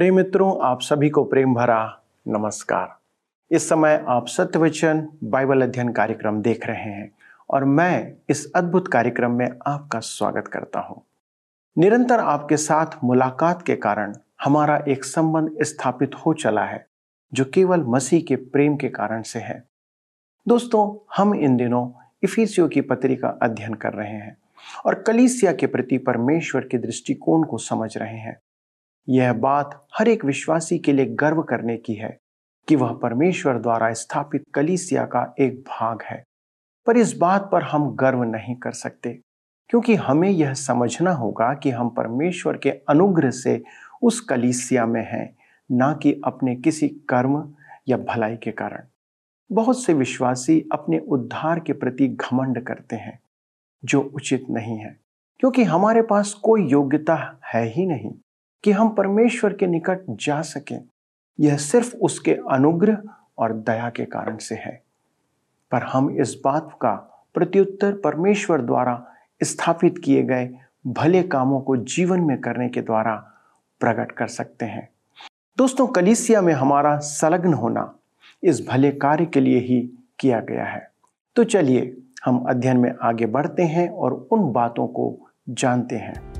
प्रेम मित्रों, आप सभी को प्रेम भरा नमस्कार। इस समय आप सत्यवचन बाइबल अध्ययन कार्यक्रम देख रहे हैं और मैं इस अद्भुत कार्यक्रम में आपका स्वागत करता हूँ। निरंतर आपके साथ मुलाकात के कारण हमारा एक संबंध स्थापित हो चला है, जो केवल मसीह के प्रेम के कारण से है। दोस्तों, हम इन दिनों इफिसियो की पत्री का अध्ययन कर रहे हैं और कलीसिया के प्रति परमेश्वर के दृष्टिकोण को समझ रहे हैं। यह बात हर एक विश्वासी के लिए गर्व करने की है कि वह परमेश्वर द्वारा स्थापित कलीसिया का एक भाग है। पर इस बात पर हम गर्व नहीं कर सकते, क्योंकि हमें यह समझना होगा कि हम परमेश्वर के अनुग्रह से उस कलीसिया में हैं, ना कि अपने किसी कर्म या भलाई के कारण। बहुत से विश्वासी अपने उद्धार के प्रति घमंड करते हैं, जो उचित नहीं है, क्योंकि हमारे पास कोई योग्यता है ही नहीं। कि हम परमेश्वर के निकट जा सकें। यह सिर्फ़ उसके अनुग्रह और दया के कारण से है। पर हम इस बात का प्रत्युत्तर परमेश्वर द्वारा स्थापित किए गए भले कामों को जीवन में करने के द्वारा प्रकट कर सकते हैं। दोस्तों, कलीसिया में हमारा संलग्न होना इस भले कार्य के लिए ही किया गया है। तो चलिए हम अध्ययन में आगे बढ़ते हैं और उन बातों को जानते हैं।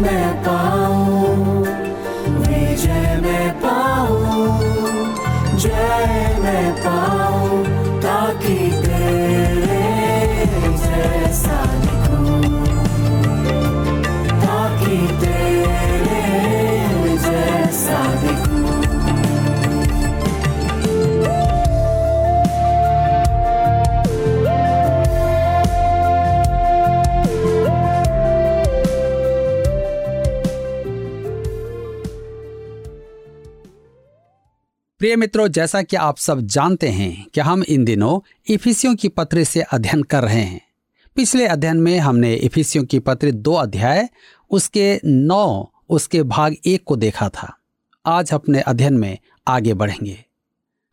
मैं पाऊँ प्रिय मित्रों, जैसा कि आप सब जानते हैं कि हम इन दिनों इफिसियों की पत्र से अध्ययन कर रहे हैं। पिछले अध्ययन में हमने इफिसियों की पत्र दो अध्याय, उसके नौ, उसके भाग एक को देखा था। आज अपने अध्ययन में आगे बढ़ेंगे।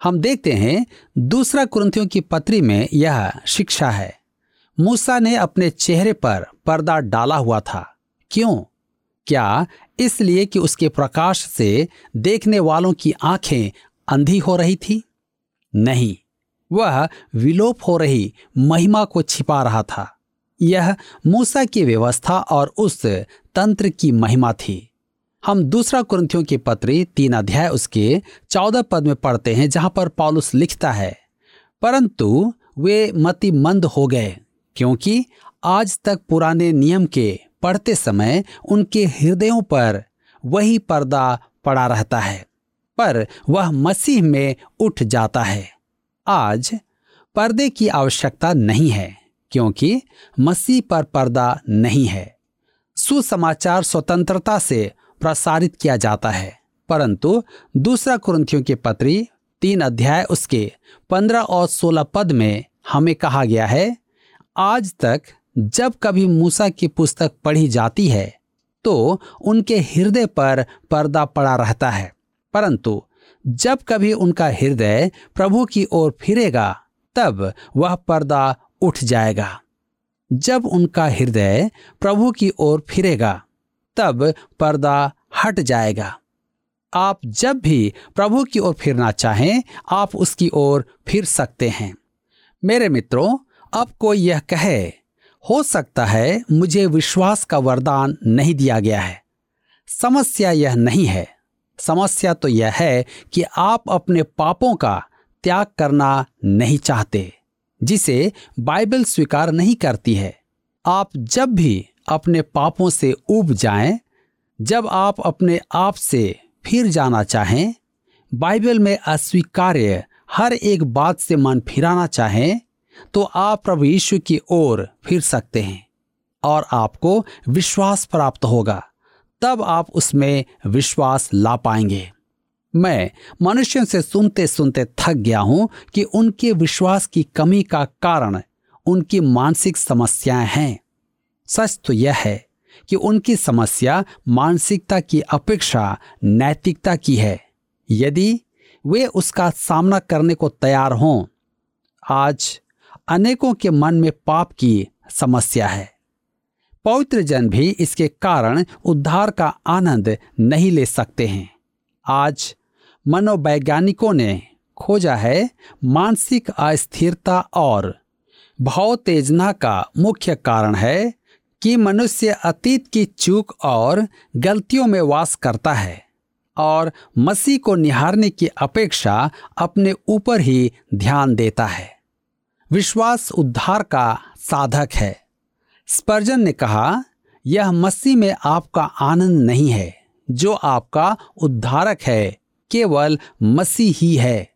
हम देखते हैं, दूसरा कुरंथियों की पत्री में यह शिक्षा है। मूसा ने अपने चेहरे पर पर्दा डाला हुआ था। क्यों? क्या इसलिए कि उसके प्रकाश से देखने वालों की आँखें अंधी हो रही थी? नहीं। वह विलोप हो रही महिमा को छिपा रहा था। यह मूसा की व्यवस्था और उस तंत्र की महिमा थी। हम दूसरा कुरंथियों की पत्री तीन अध्याय उसके चौदह पद में पढ़ते हैं, जहाँ पर पॉलुस लिखता है, परंतु वे मति मंद हो गए, क्योंकि आज तक पुराने नियम के पढ़ते समय उनके हृदयों पर वही पर्दा पड़ा रहता है। पर वह मसीह में उठ जाता है। आज पर्दे की आवश्यकता नहीं है, क्योंकि मसीह पर पर्दा नहीं है। सुसमाचार स्वतंत्रता से प्रसारित किया जाता है। परंतु दूसरा कुरंथियों के पत्री तीन अध्याय उसके पंद्रह और सोलह पद में हमें कहा गया है, आज तक जब कभी मूसा की पुस्तक पढ़ी जाती है तो उनके हृदय पर पर्दा पड़ा रहता है। परंतु जब कभी उनका हृदय प्रभु की ओर फिरेगा, तब वह पर्दा उठ जाएगा। जब उनका हृदय प्रभु की ओर फिरेगा, तब पर्दा हट जाएगा। आप जब भी प्रभु की ओर फिरना चाहें, आप उसकी ओर फिर सकते हैं। मेरे मित्रों, अब कोई यह कहे, हो सकता है मुझे विश्वास का वरदान नहीं दिया गया है। समस्या यह नहीं है। समस्या तो यह है कि आप अपने पापों का त्याग करना नहीं चाहते जिसे बाइबल स्वीकार नहीं करती है। आप जब भी अपने पापों से उब जाएँ, जब आप अपने आप से फिर जाना चाहें बाइबल में अस्वीकार्य हर एक बात से मन फिराना चाहें तो आप प्रभु यीशु की ओर फिर सकते हैं और आपको विश्वास प्राप्त होगा। तब आप उसमें विश्वास ला पाएँगे। मैं मनुष्यों से सुनते सुनते थक गया हूँ कि उनके विश्वास की कमी का कारण, उनकी मानसिक समस्याएँ हैं। सच तो यह है कि उनकी समस्या मानसिकता की अपेक्षा नैतिकता की है। यदि वे उसका सामना करने को तैयार हों, आज अनेकों के मन में पाप की समस्या है। पवित्र जन भी इसके कारण उद्धार का आनंद नहीं ले सकते हैं। आज मनोवैज्ञानिकों ने खोजा है मानसिक अस्थिरता और भावतेजना का मुख्य कारण है कि मनुष्य अतीत की चूक और गलतियों में वास करता है और मसीह को निहारने की अपेक्षा अपने ऊपर ही ध्यान देता है। विश्वास उद्धार का साधक है। स्पर्जन ने कहा, यह मसीह में आपका आनंद नहीं है, जो आपका उद्धारक है, केवल मसीह ही है।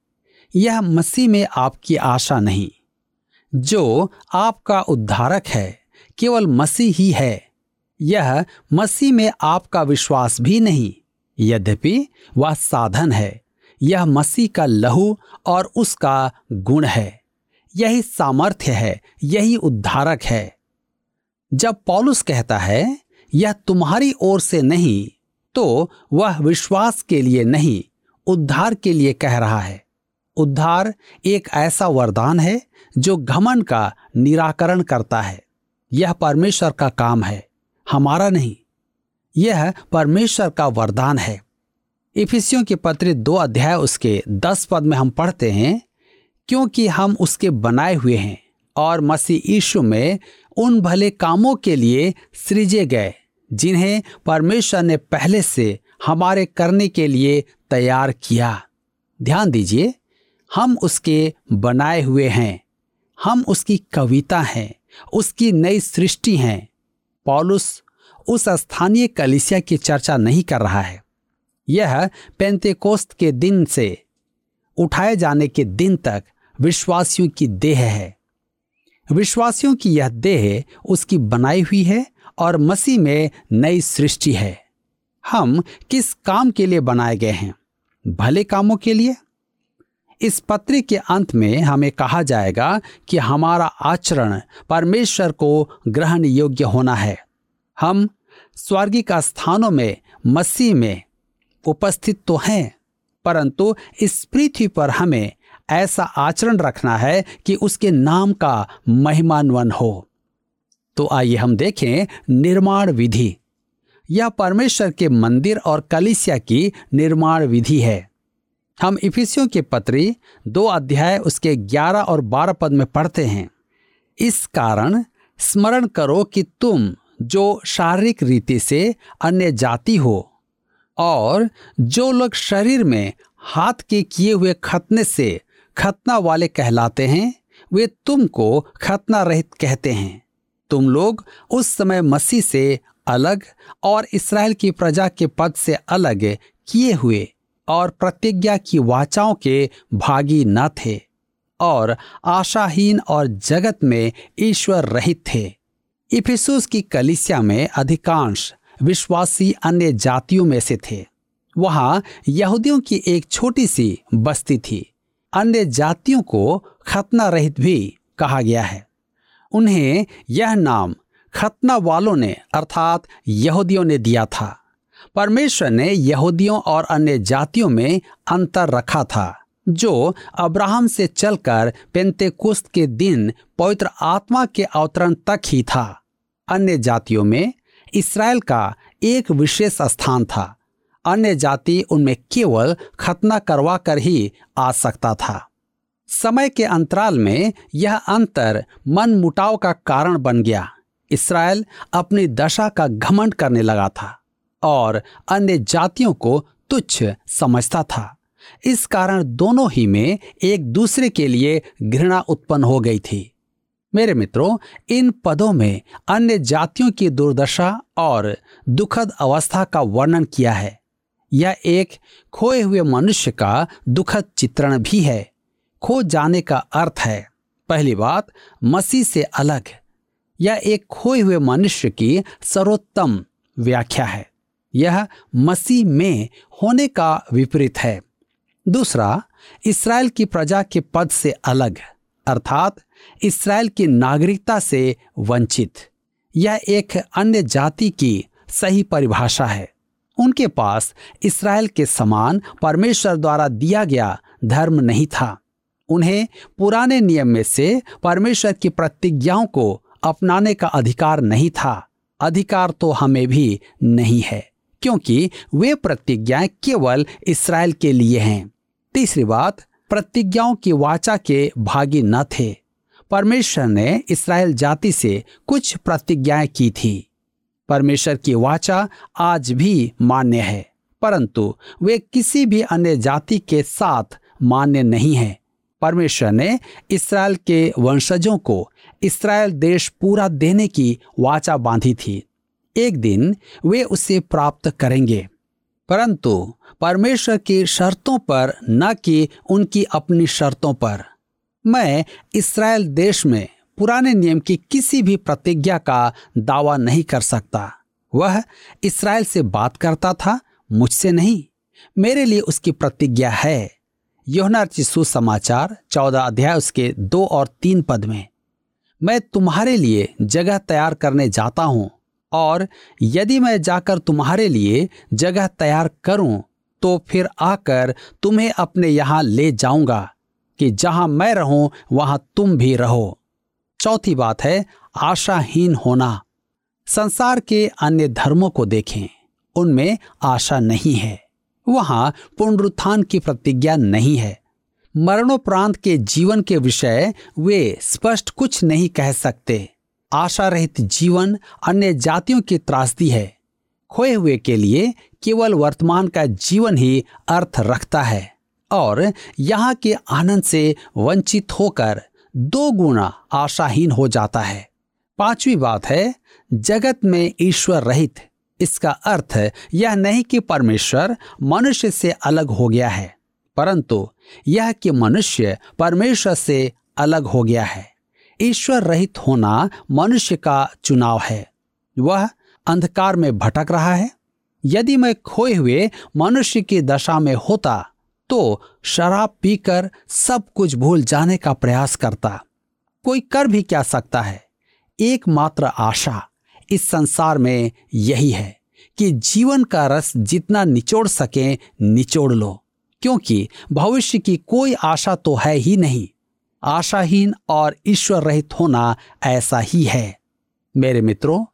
यह मसीह में आपकी आशा नहीं, जो आपका उद्धारक है, केवल मसीह ही है। यह मसीह में आपका विश्वास भी नहीं, यद्यपि वह साधन है। यह मसीह का लहू और उसका गुण है। यही सामर्थ्य है, यही उद्धारक है। जब पॉलुस कहता है, यह तुम्हारी ओर से नहीं तो वह विश्वास के लिए नहीं, उद्धार के लिए कह रहा है। उद्धार एक ऐसा वरदान है जो घमन का निराकरण करता है। यह परमेश्वर का काम है, हमारा नहीं। यह परमेश्वर का वरदान है। इफिसियों के पत्र दो अध्याय उसके दस पद में हम पढ़ते हैं, क्योंकि हम उसके बनाए हुए हैं और मसीह यीशु में उन भले कामों के लिए सृजे गए, जिन्हें परमेश्वर ने पहले से हमारे करने के लिए तैयार किया। ध्यान दीजिए, हम उसके बनाए हुए हैं। हम उसकी कविता हैं, उसकी नई सृष्टि हैं। पॉलुस उस स्थानीय कलिसिया की चर्चा नहीं कर रहा है। यह पेंतेकोस्त के दिन से उठाए जाने के दिन तक विश्वासियों की देह है। विश्वासियों की यह देह उसकी बनाई हुई है और मसीह में नई सृष्टि है। हम किस काम के लिए बनाए गए हैं? भले कामों के लिए? इस पत्र के अंत में हमें कहा जाएगा कि हमारा आचरण परमेश्वर को ग्रहण योग्य होना है। हम स्वर्गिक स्थानों में, मसीह में उपस्थित तो हैं, परंतु इस पृथ्वी पर हमें ऐसा आचरण रखना है कि उसके नाम का महिमान्वन हो। तो आइए हम देखें निर्माण विधि। यह परमेश्वर के मंदिर और कलिसिया की निर्माण विधि है। हम इफिसियों के पत्री दो अध्याय उसके ग्यारह और बारह पद में पढ़ते हैं। इस कारण स्मरण करो कि तुम जो शारीरिक रीति से अन्य जाति हो और जो लोग शरीर में हाथ के किए हुए खतने से खतना वाले कहलाते हैं, वे तुमको खतना रहित कहते हैं। तुम लोग उस समय मसीह से अलग और इसराइल की प्रजा के पद से अलग किए हुए और प्रतिज्ञा की वाचाओं के भागी न थे और आशाहीन और जगत में ईश्वर रहित थे। इफिसुस की कलिसिया में अधिकांश विश्वासी अन्य जातियों में से थे। वहाँ यहूदियों की एक छोटी सी बस्ती थी। अन्य जातियों को खतना रहित भी कहा गया है। उन्हें यह नाम खतना वालों ने, अर्थात यहूदियों ने दिया था। परमेश्वर ने यहूदियों और अन्य जातियों में अंतर रखा था, जो अब्राहम से चलकर पेंतेकुस्त के दिन पवित्र आत्मा के अवतरण तक ही था। अन्य जातियों में इसराइल का एक विशेष स्थान था। अन्य जाति उनमें केवल खतना करवा कर ही आ सकता था। समय के अंतराल में यह अंतर मन मुटाव का कारण बन गया। इसराइल अपनी दशा का घमंड करने लगा था और अन्य जातियों को तुच्छ समझता था। इस कारण दोनों ही में एक दूसरे के लिए घृणा उत्पन्न हो गई थी। मेरे मित्रों, इन पदों में अन्य जातियों की दुर्दशा और दुखद अवस्था का वर्णन किया है। यह एक खोए हुए मनुष्य का दुखद चित्रण भी है। खो जाने का अर्थ है, पहली बात, मसीह से अलग यह एक खोए हुए मनुष्य की सर्वोत्तम व्याख्या है। यह मसीह में होने का विपरीत है। दूसरा, इसराइल की प्रजा के पद से अलग, अर्थात इसराइल की नागरिकता से वंचित यह एक अन्य जाति की सही परिभाषा है। उनके पास इसराइल के समान परमेश्वर द्वारा दिया गया धर्म नहीं था। उन्हें पुराने नियम में से परमेश्वर की प्रतिज्ञाओं को अपनाने का अधिकार नहीं था। अधिकार तो हमें भी नहीं है, क्योंकि वे प्रतिज्ञाएँ केवल इसराइल के लिए हैं। तीसरी बात, प्रतिज्ञाओं की वाचा के भागी न थे। परमेश्वर ने इसराइल जाति से कुछ प्रतिज्ञाएँ की थी। परमेश्वर की वाचा आज भी मान्य है, परंतु वे किसी भी अन्य जाति के साथ मान्य नहीं है। परमेश्वर ने इसराइल के वंशजों को इसराइल देश पूरा देने की वाचा बांधी थी। एक दिन वे उसे प्राप्त करेंगे, परंतु परमेश्वर की शर्तों पर न कि उनकी अपनी शर्तों पर। मैं इसराइल देश में पुराने नियम की किसी भी प्रतिज्ञा का दावा नहीं कर सकता। वह इसराइल से बात करता था, मुझसे नहीं, मेरे लिए उसकी प्रतिज्ञा है। योहना सुसमाचार चौदह अध्याय उसके दो और तीन पद में। मैं तुम्हारे लिए जगह तैयार करने जाता हूँ, और यदि मैं जाकर तुम्हारे लिए जगह तैयार करूँ तो फिर आकर तुम्हें अपने यहाँ ले जाऊँगा, कि जहाँ मैं रहूँ, वहाँ तुम भी रहो। चौथी बात है, आशाहीन होना। संसार के अन्य धर्मों को देखें, उनमें आशा नहीं है। वहाँ पुनरुत्थान की प्रतिज्ञा नहीं है। मरणोपरांत के जीवन के विषय वे स्पष्ट कुछ नहीं कह सकते। आशा रहित जीवन अन्य जातियों की त्रासदी है। खोए हुए के लिए केवल वर्तमान का जीवन ही अर्थ रखता है और यहाँ के आनंद से वंचित होकर दो गुना आशाहीन हो जाता है। पांचवी बात है, जगत में ईश्वर रहित। इसका अर्थ यह नहीं कि परमेश्वर मनुष्य से अलग हो गया है, परंतु यह कि मनुष्य परमेश्वर से अलग हो गया है। ईश्वर रहित होना मनुष्य का चुनाव है। वह अंधकार में भटक रहा है। यदि मैं खोए हुए मनुष्य की दशा में होता तो शराब पीकर सब कुछ भूल जाने का प्रयास करता। कोई कर भी क्या सकता है? एकमात्र आशा इस संसार में यही है कि जीवन का रस जितना निचोड़ सके, निचोड़ लो। क्योंकि भविष्य की कोई आशा तो है ही नहीं। आशाहीन और ईश्वर रहित होना ऐसा ही है। मेरे मित्रों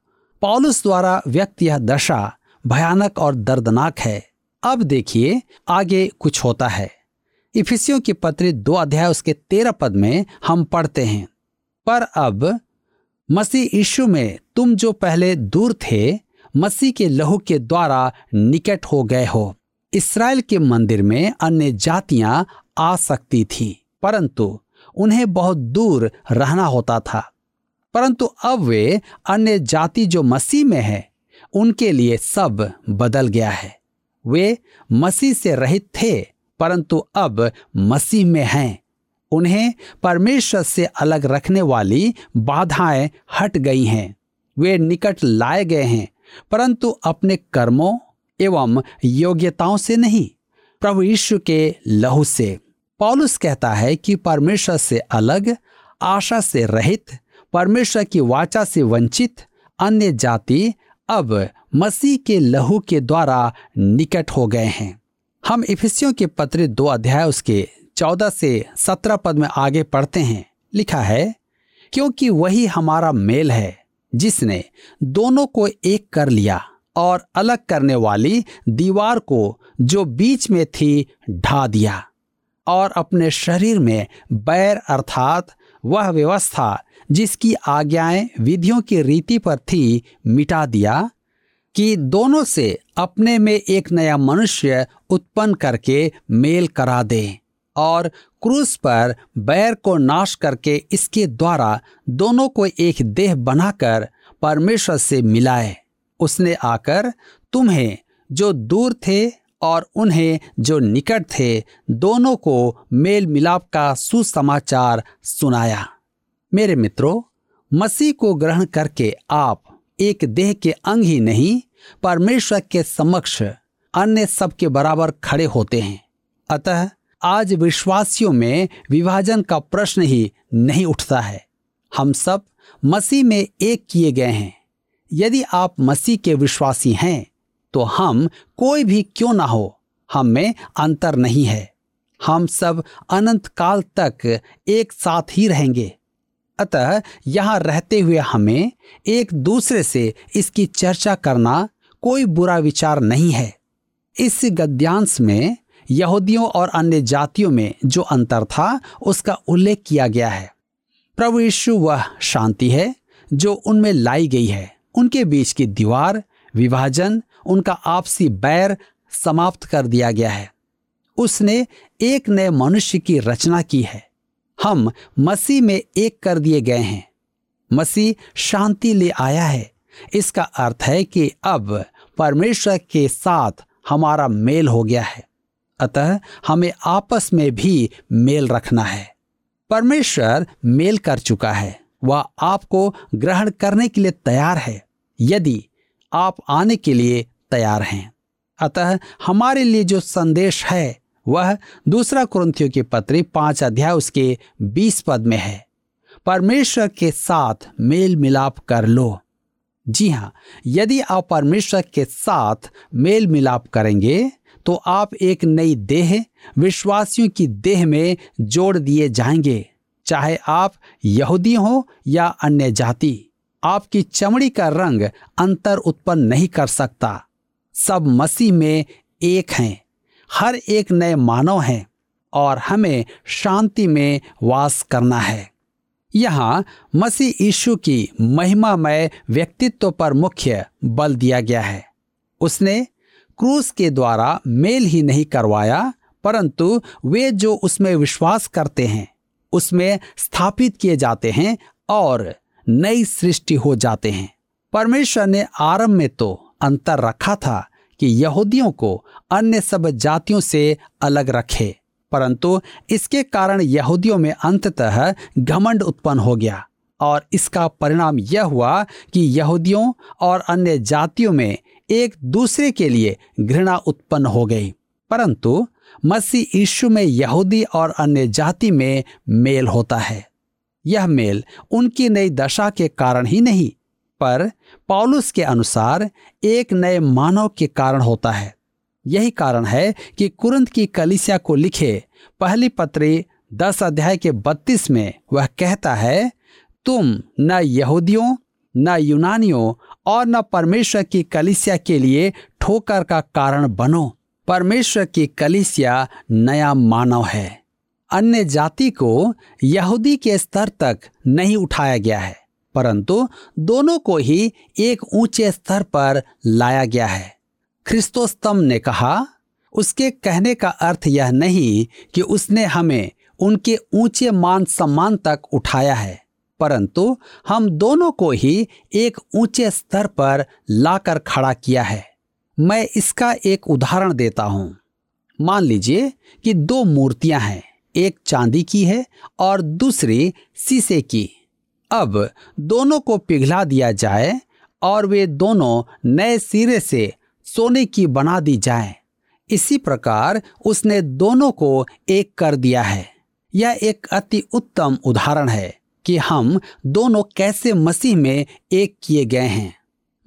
पॉलुस द्वारा व्यक्त यह दशा भयानक और दर्दनाक है। अब देखिए आगे कुछ होता है। इफिसियों की पत्री दो अध्याय उसके तेरह पद में हम पढ़ते हैं। पर अब मसीह यीशु में तुम जो पहले दूर थे, मसीह के लहू के द्वारा निकट हो गए हो। इसराइल के मंदिर में अन्य जातियाँ आ सकती थी, परंतु उन्हें बहुत दूर रहना होता था। परंतु अब वे अन्य जाति जो मसीह में है, उनके लिए सब बदल गया है। वे मसीह से रहित थे, परंतु अब मसीह में हैं। उन्हें परमेश्वर से अलग रखने वाली बाधाएँ हट गई हैं। वे निकट लाए गए हैं, परंतु अपने कर्मों एवं योग्यताओं से नहीं, प्रभु यीशु के लहू से। पॉलुस कहता है कि परमेश्वर से अलग, आशा से रहित, परमेश्वर की वाचा से वंचित, अन्य जाति अब मसीह के लहू के द्वारा निकट हो गए हैं। हम इफिसियों के पत्र दो अध्याय उसके चौदह से सत्रह पद में आगे पढ़ते हैं। लिखा है, क्योंकि वही हमारा मेल है, जिसने दोनों को एक कर लिया और अलग करने वाली दीवार को जो बीच में थी ढा दिया और अपने शरीर में बैर अर्थात वह व्यवस्था जिसकी आज्ञाएँ विधियों की रीति पर थी मिटा दिया कि दोनों से अपने में एक नया मनुष्य उत्पन्न करके मेल करा दे और क्रूस पर बैर को नाश करके इसके द्वारा दोनों को एक देह बनाकर परमेश्वर से मिलाए। उसने आकर, तुम्हें जो दूर थे और उन्हें जो निकट थे, दोनों को मेल मिलाप का सुसमाचार सुनाया। मेरे मित्रों, मसीह को ग्रहण करके आप एक देह के अंग ही नहीं, परमेश्वर के समक्ष अन्य सबके बराबर खड़े होते हैं। अतः आज विश्वासियों में विभाजन का प्रश्न ही नहीं उठता है। हम सब मसीह में एक किए गए हैं। यदि आप मसीह के विश्वासी हैं तो हम कोई भी क्यों ना हो, हम में अंतर नहीं है। हम सब अनंत काल तक एक साथ ही रहेंगे। अतः यहाँ रहते हुए हमें एक दूसरे से इसकी चर्चा करना कोई बुरा विचार नहीं है। इस गद्यांश में यहूदियों और अन्य जातियों में जो अंतर था, उसका उल्लेख किया गया है। प्रभु यीशु वह शांति है जो उनमें लाई गई है। उनके बीच की दीवार, विभाजन, उनका आपसी बैर समाप्त कर दिया गया है। उसने एक नए मनुष्य की रचना की है। हम मसीह में एक कर दिए गए हैं। मसीह शांति ले आया है। इसका अर्थ है कि अब परमेश्वर के साथ हमारा मेल हो गया है। अतः हमें आपस में भी मेल रखना है। परमेश्वर मेल कर चुका है। वह आपको ग्रहण करने के लिए तैयार है, यदि आप आने के लिए तैयार हैं। अतः हमारे लिए जो संदेश है वह दूसरा कुरंथियों की पत्री पाँच अध्याय उसके बीस पद में है। परमेश्वर के साथ मेल मिलाप कर लो। जी हाँ यदि आप परमेश्वर के साथ मेल मिलाप करेंगे तो आप एक नई देह विश्वासियों की देह में जोड़ दिए जाएँगे, चाहे आप यहूदी हो या अन्य जाति। आपकी चमड़ी का रंग अंतर उत्पन्न नहीं कर सकता। सब मसीह में एक हैं। हर एक नए मानव हैं और हमें शांति में वास करना है। यहाँ मसीह यीशु की महिमामय व्यक्तित्व पर मुख्य बल दिया गया है। उसने क्रूस के द्वारा मेल ही नहीं करवाया, परंतु वे जो उसमें विश्वास करते हैं, उसमें स्थापित किए जाते हैं और नई सृष्टि हो जाते हैं। परमेश्वर ने आरंभ में तो अंतर रखा था कि यहूदियों को अन्य सब जातियों से अलग रखे। परंतु इसके कारण यहूदियों में अंततः घमंड उत्पन्न हो गया। और इसका परिणाम यह हुआ कि यहूदियों और अन्य जातियों में एक दूसरे के लिए घृणा उत्पन्न हो गई। परंतु मसीह यीशु में यहूदी और अन्य जाति में मेल होता है। यह मेल उनकी नई दशा के कारण ही नहीं पर पॉलुस के अनुसार एक नए मानव के कारण होता है। यही कारण है कि कुरंत की कलिसिया को लिखे पहली पत्री दस अध्याय के बत्तीस में वह कहता है, तुम न यहूदियों, न यूनानियों और न परमेश्वर की कलिसिया के लिए ठोकर का कारण बनो। परमेश्वर की कलिसिया नया मानव है। अन्य जाति को यहूदी के स्तर तक नहीं उठाया गया है। परंतु दोनों को ही एक ऊँचे स्तर पर लाया गया है। ख्रिस्तोस्तम ने कहा, उसके कहने का अर्थ यह नहीं कि उसने हमें उनके ऊँचे मान सम्मान तक उठाया है, परंतु हम दोनों को ही एक ऊँचे स्तर पर लाकर खड़ा किया है। मैं इसका एक उदाहरण देता हूँ। मान लीजिए कि दो मूर्तियाँ हैं, एक चांदी की है और दूसरी शीशे की। अब दोनों को पिघला दिया जाए और वे दोनों नए सिरे से सोने की बना दी जाए। इसी प्रकार उसने दोनों को एक कर दिया है। यह एक अति उत्तम उदाहरण है कि हम दोनों कैसे मसीह में एक किए गए हैं।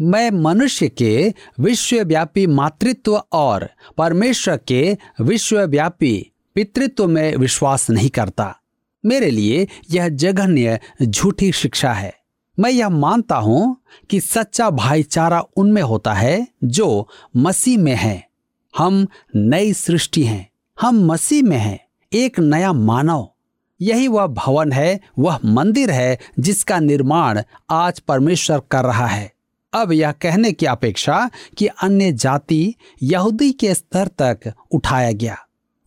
मैं मनुष्य के विश्वव्यापी मातृत्व और परमेश्वर के विश्वव्यापी पितृत्व में विश्वास नहीं करता। मेरे लिए यह जघन्य झूठी शिक्षा है। मैं यह मानता हूँ कि सच्चा भाईचारा उनमें होता है जो मसीह में है। हम नई सृष्टि हैं। हम मसीह में हैं। एक नया मानव। यही वह भवन है, वह मंदिर है जिसका निर्माण आज परमेश्वर कर रहा है। अब यह कहने की अपेक्षा कि अन्य जाति यहूदी के स्तर तक उठाया गया।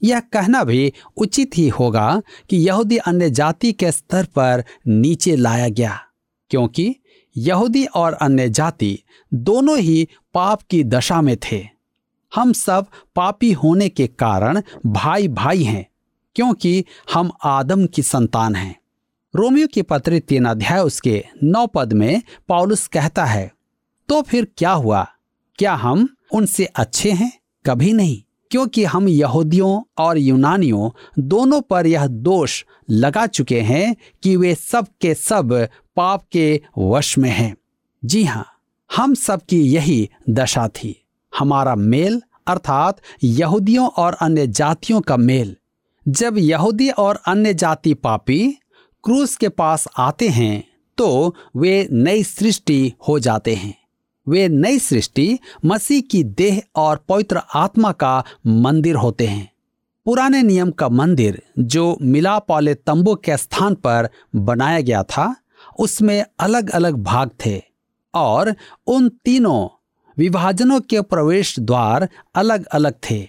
यह कहना भी उचित ही होगा कि यहूदी अन्य जाति के स्तर पर नीचे लाया गया, क्योंकि यहूदी और अन्य जाति दोनों ही पाप की दशा में थे। हम सब पापी होने के कारण भाई भाई हैं, क्योंकि हम आदम की संतान हैं। रोमियो की पत्र तीन अध्याय उसके नौ पद में पॉलुस कहता है तो फिर क्या हुआ? क्या हम उनसे अच्छे हैं? कभी नहीं। क्योंकि हम यहूदियों और यूनानियों दोनों पर यह दोष लगा चुके हैं कि वे सब के सब पाप के वश में हैं। जी हाँ हम सब की यही दशा थी। हमारा मेल, अर्थात यहूदियों और अन्य जातियों का मेल। जब यहूदी और अन्य जाति पापी क्रूस के पास आते हैं तो वे नई सृष्टि हो जाते हैं। वे नई सृष्टि, मसीह की देह और पवित्र आत्मा का मंदिर होते हैं। पुराने नियम का मंदिर, जो मिलाप वाले तंबू के स्थान पर बनाया गया था, उसमें अलग अलग भाग थे और उन तीनों विभाजनों के प्रवेश द्वार अलग अलग थे।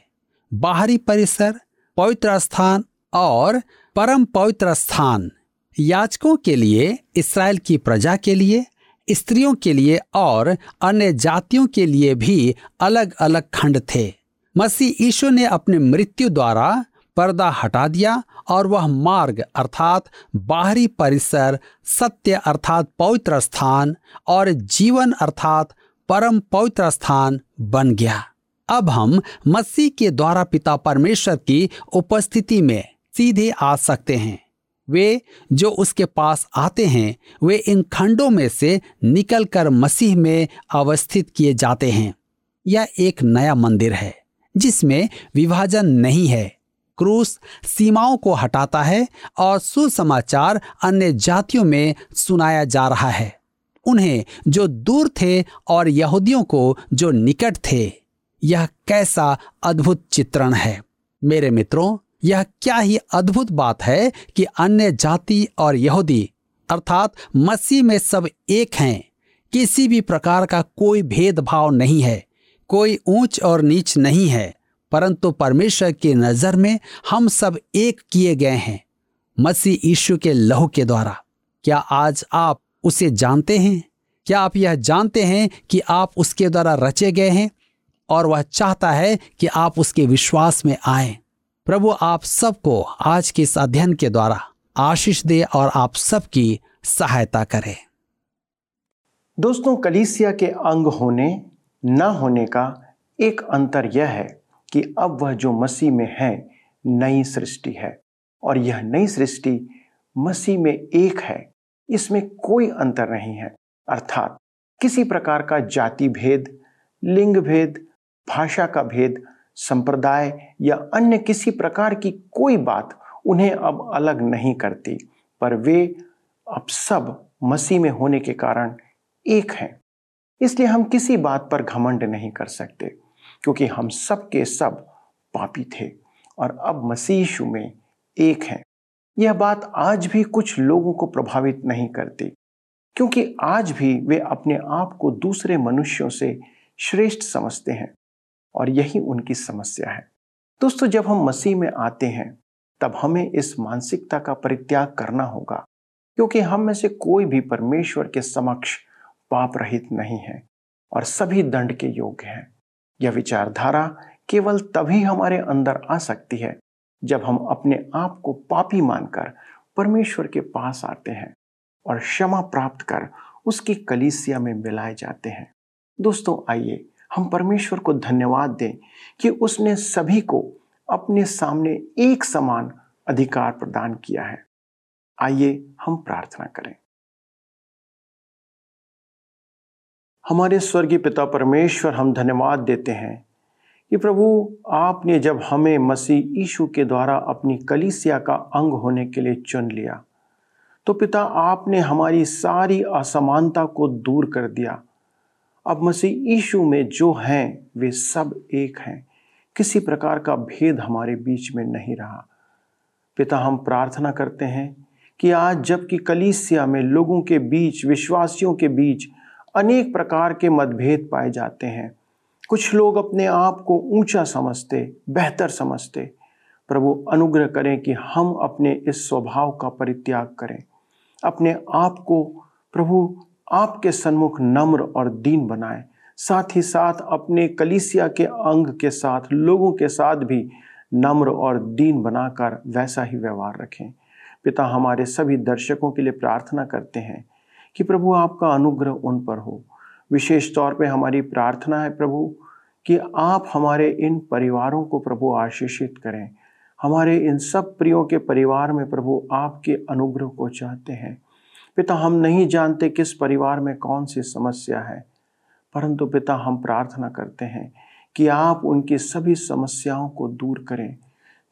बाहरी परिसर, पवित्र स्थान और परम पवित्र स्थान। याचकों के लिए, इसराइल की प्रजा के लिए स्त्रियों के लिए और अन्य जातियों के लिए भी अलग अलग खंड थे। मसीह ईशु ने अपने मृत्यु द्वारा पर्दा हटा दिया और वह मार्ग अर्थात बाहरी परिसर, सत्य अर्थात पवित्र स्थान और जीवन अर्थात परम पवित्र स्थान बन गया। अब हम मसीह के द्वारा पिता परमेश्वर की उपस्थिति में सीधे आ सकते हैं। वे जो उसके पास आते हैं, वे इन खंडों में से निकलकर मसीह में अवस्थित किए जाते हैं। यह एक नया मंदिर है, जिसमें विभाजन नहीं है। क्रूस सीमाओं को हटाता है और सुसमाचार अन्य जातियों में सुनाया जा रहा है। उन्हें जो दूर थे और यहूदियों को जो निकट थे, यह कैसा अद्भुत चित्रण है। मेरे मित्रों यह क्या ही अद्भुत बात है कि अन्य जाति और यहूदी, अर्थात मसीह में सब एक हैं, किसी भी प्रकार का कोई भेदभाव नहीं है, कोई ऊंच और नीच नहीं है, परंतु परमेश्वर की नज़र में हम सब एक किए गए हैं, मसीह यीशु के लहू के द्वारा। क्या आज आप उसे जानते हैं? क्या आप यह जानते हैं कि आप उसके द्वारा रचे गए हैं और वह चाहता है कि आप उसके विश्वास में आए? प्रभु, आप सबको आज के इस अध्ययन के द्वारा आशीष दे और आप सबकी सहायता करे। दोस्तों, कलीसिया के अंग होने, न होने का एक अंतर यह है कि अब वह जो मसीह में है, नई सृष्टि है। और यह नई सृष्टि मसीह में एक है, इसमें कोई अंतर नहीं है। अर्थात किसी प्रकार का जाति भेद, लिंग भेद, भाषा का भेद संप्रदाय या अन्य किसी प्रकार की कोई बात उन्हें अब अलग नहीं करती, पर वे अब सब मसीह में होने के कारण एक हैं। इसलिए हम किसी बात पर घमंड नहीं कर सकते, क्योंकि हम सब के सब पापी थे और अब मसीह में एक हैं। यह बात आज भी कुछ लोगों को प्रभावित नहीं करती, क्योंकि आज भी वे अपने आप को दूसरे मनुष्यों से श्रेष्ठ समझते हैं। और यही उनकी समस्या है। दोस्तों, जब हम मसीह में आते हैं, तब हमें इस मानसिकता का परित्याग करना होगा, क्योंकि हम में से कोई भी परमेश्वर के समक्ष पाप रहित नहीं है और सभी दंड के योग्य हैं। यह विचारधारा केवल तभी हमारे अंदर आ सकती है, जब हम अपने आप को पापी मानकर परमेश्वर के पास आते हैं और क्षमा प्राप्त कर उसकी कलीसिया में मिलाए जाते हैं। दोस्तों, आइए हम परमेश्वर को धन्यवाद दें कि उसने सभी को अपने सामने एक समान अधिकार प्रदान किया है। आइए हम प्रार्थना करें। हमारे स्वर्गीय पिता परमेश्वर, हम धन्यवाद देते हैं कि प्रभु, आपने जब हमें मसीह यीशु के द्वारा अपनी कलीसिया का अंग होने के लिए चुन लिया तो पिता, आपने हमारी सारी असमानता को दूर कर दिया। अब मसीह यीशु में जो हैं, वे सब एक हैं। किसी प्रकार का भेद हमारे बीच में नहीं रहा। पिता, हम प्रार्थना करते हैं कि आज जबकि कलीसिया में लोगों के बीच, विश्वासियों के बीच अनेक प्रकार के मतभेद पाए जाते हैं। कुछ लोग अपने आप को ऊँचा समझते, बेहतर समझते। प्रभु, अनुग्रह करें कि हम अपने इस स्वभाव का परित्याग करें। अपने आप को प्रभु आपके सन्मुख नम्र और दीन बनाए। साथ ही साथ अपने कलीसिया के अंग के साथ, लोगों के साथ भी नम्र और दीन बनाकर वैसा ही व्यवहार रखें। पिता, हमारे सभी दर्शकों के लिए प्रार्थना करते हैं कि प्रभु, आपका अनुग्रह उन पर हो। विशेष तौर पे हमारी प्रार्थना है प्रभु, कि आप हमारे इन परिवारों को प्रभु आशीषित करें। हमारे इन सब प्रियों के परिवार में प्रभु आपके अनुग्रह को चाहते हैं। पिता, हम नहीं जानते किस परिवार में कौन सी समस्या है, परंतु पिता, हम प्रार्थना करते हैं कि आप उनकी सभी समस्याओं को दूर करें,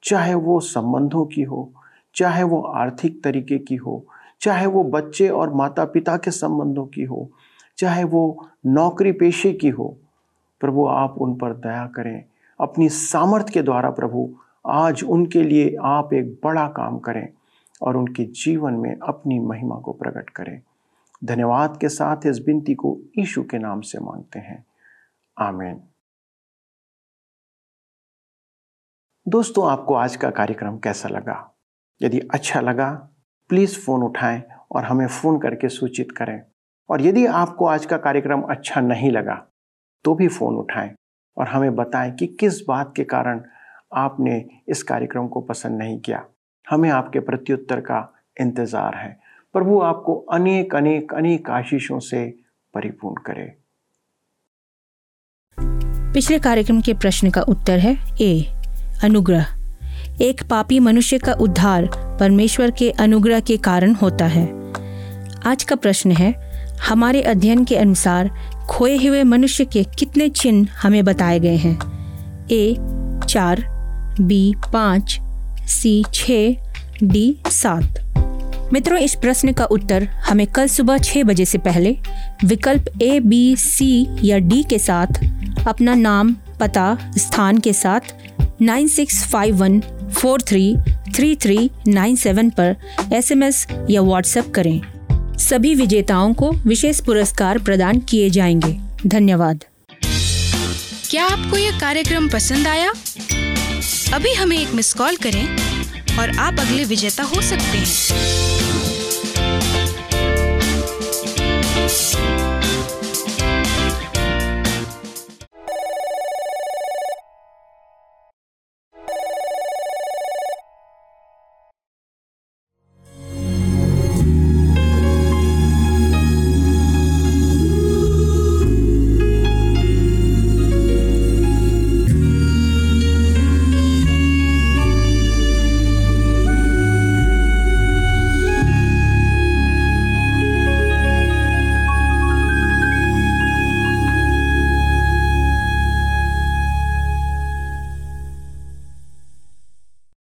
चाहे वो संबंधों की हो, चाहे वो आर्थिक तरीके की हो, चाहे वो बच्चे और माता पिता के संबंधों की हो, चाहे वो नौकरी पेशे की हो, प्रभु, आप उन पर दया करें। अपनी सामर्थ्य के द्वारा प्रभु, आज उनके लिए आप एक बड़ा काम करें। और उनके जीवन में अपनी महिमा को प्रकट करें। धन्यवाद के साथ इस बिनती को ईशु के नाम से मांगते हैं। आमीन। दोस्तों, आपको आज का कार्यक्रम कैसा लगा? यदि अच्छा लगा प्लीज़ फ़ोन उठाएँ और हमें फ़ोन करके सूचित करें। और यदि आपको आज का कार्यक्रम अच्छा नहीं लगा तो भी फ़ोन उठाएँ और हमें बताएँ कि किस बात के कारण आपने इस कार्यक्रम को पसंद नहीं किया। हमें आपके प्रत्युत्तर का इंतज़ार है प्रभु आपको अनेक अनेक अनेक आशीषों से परिपूर्ण करे। पिछले कार्यक्रम के प्रश्न का उत्तर है ए, अनुग्रह। एक पापी मनुष्य का उद्धार परमेश्वर के अनुग्रह के कारण होता है। आज का प्रश्न है, हमारे अध्ययन के अनुसार खोए हुए मनुष्य के कितने चिन्ह हमें बताए गए हैं? ए, चार, बी, पाँच सी छ, डी सात। मित्रों, इस प्रश्न का उत्तर हमें कल सुबह छह बजे से पहले विकल्प ए बी सी या डी के साथ, अपना नाम, पता, स्थान के साथ nine six five one four three three three nine seven पर एसएमएस या व्हाट्सएप करें। सभी विजेताओं को विशेष पुरस्कार प्रदान किए जाएँगे। धन्यवाद। क्या आपको यह कार्यक्रम पसंद आया? अभी हमें एक मिस कॉल करें। और आप अगले विजेता हो सकते हैं।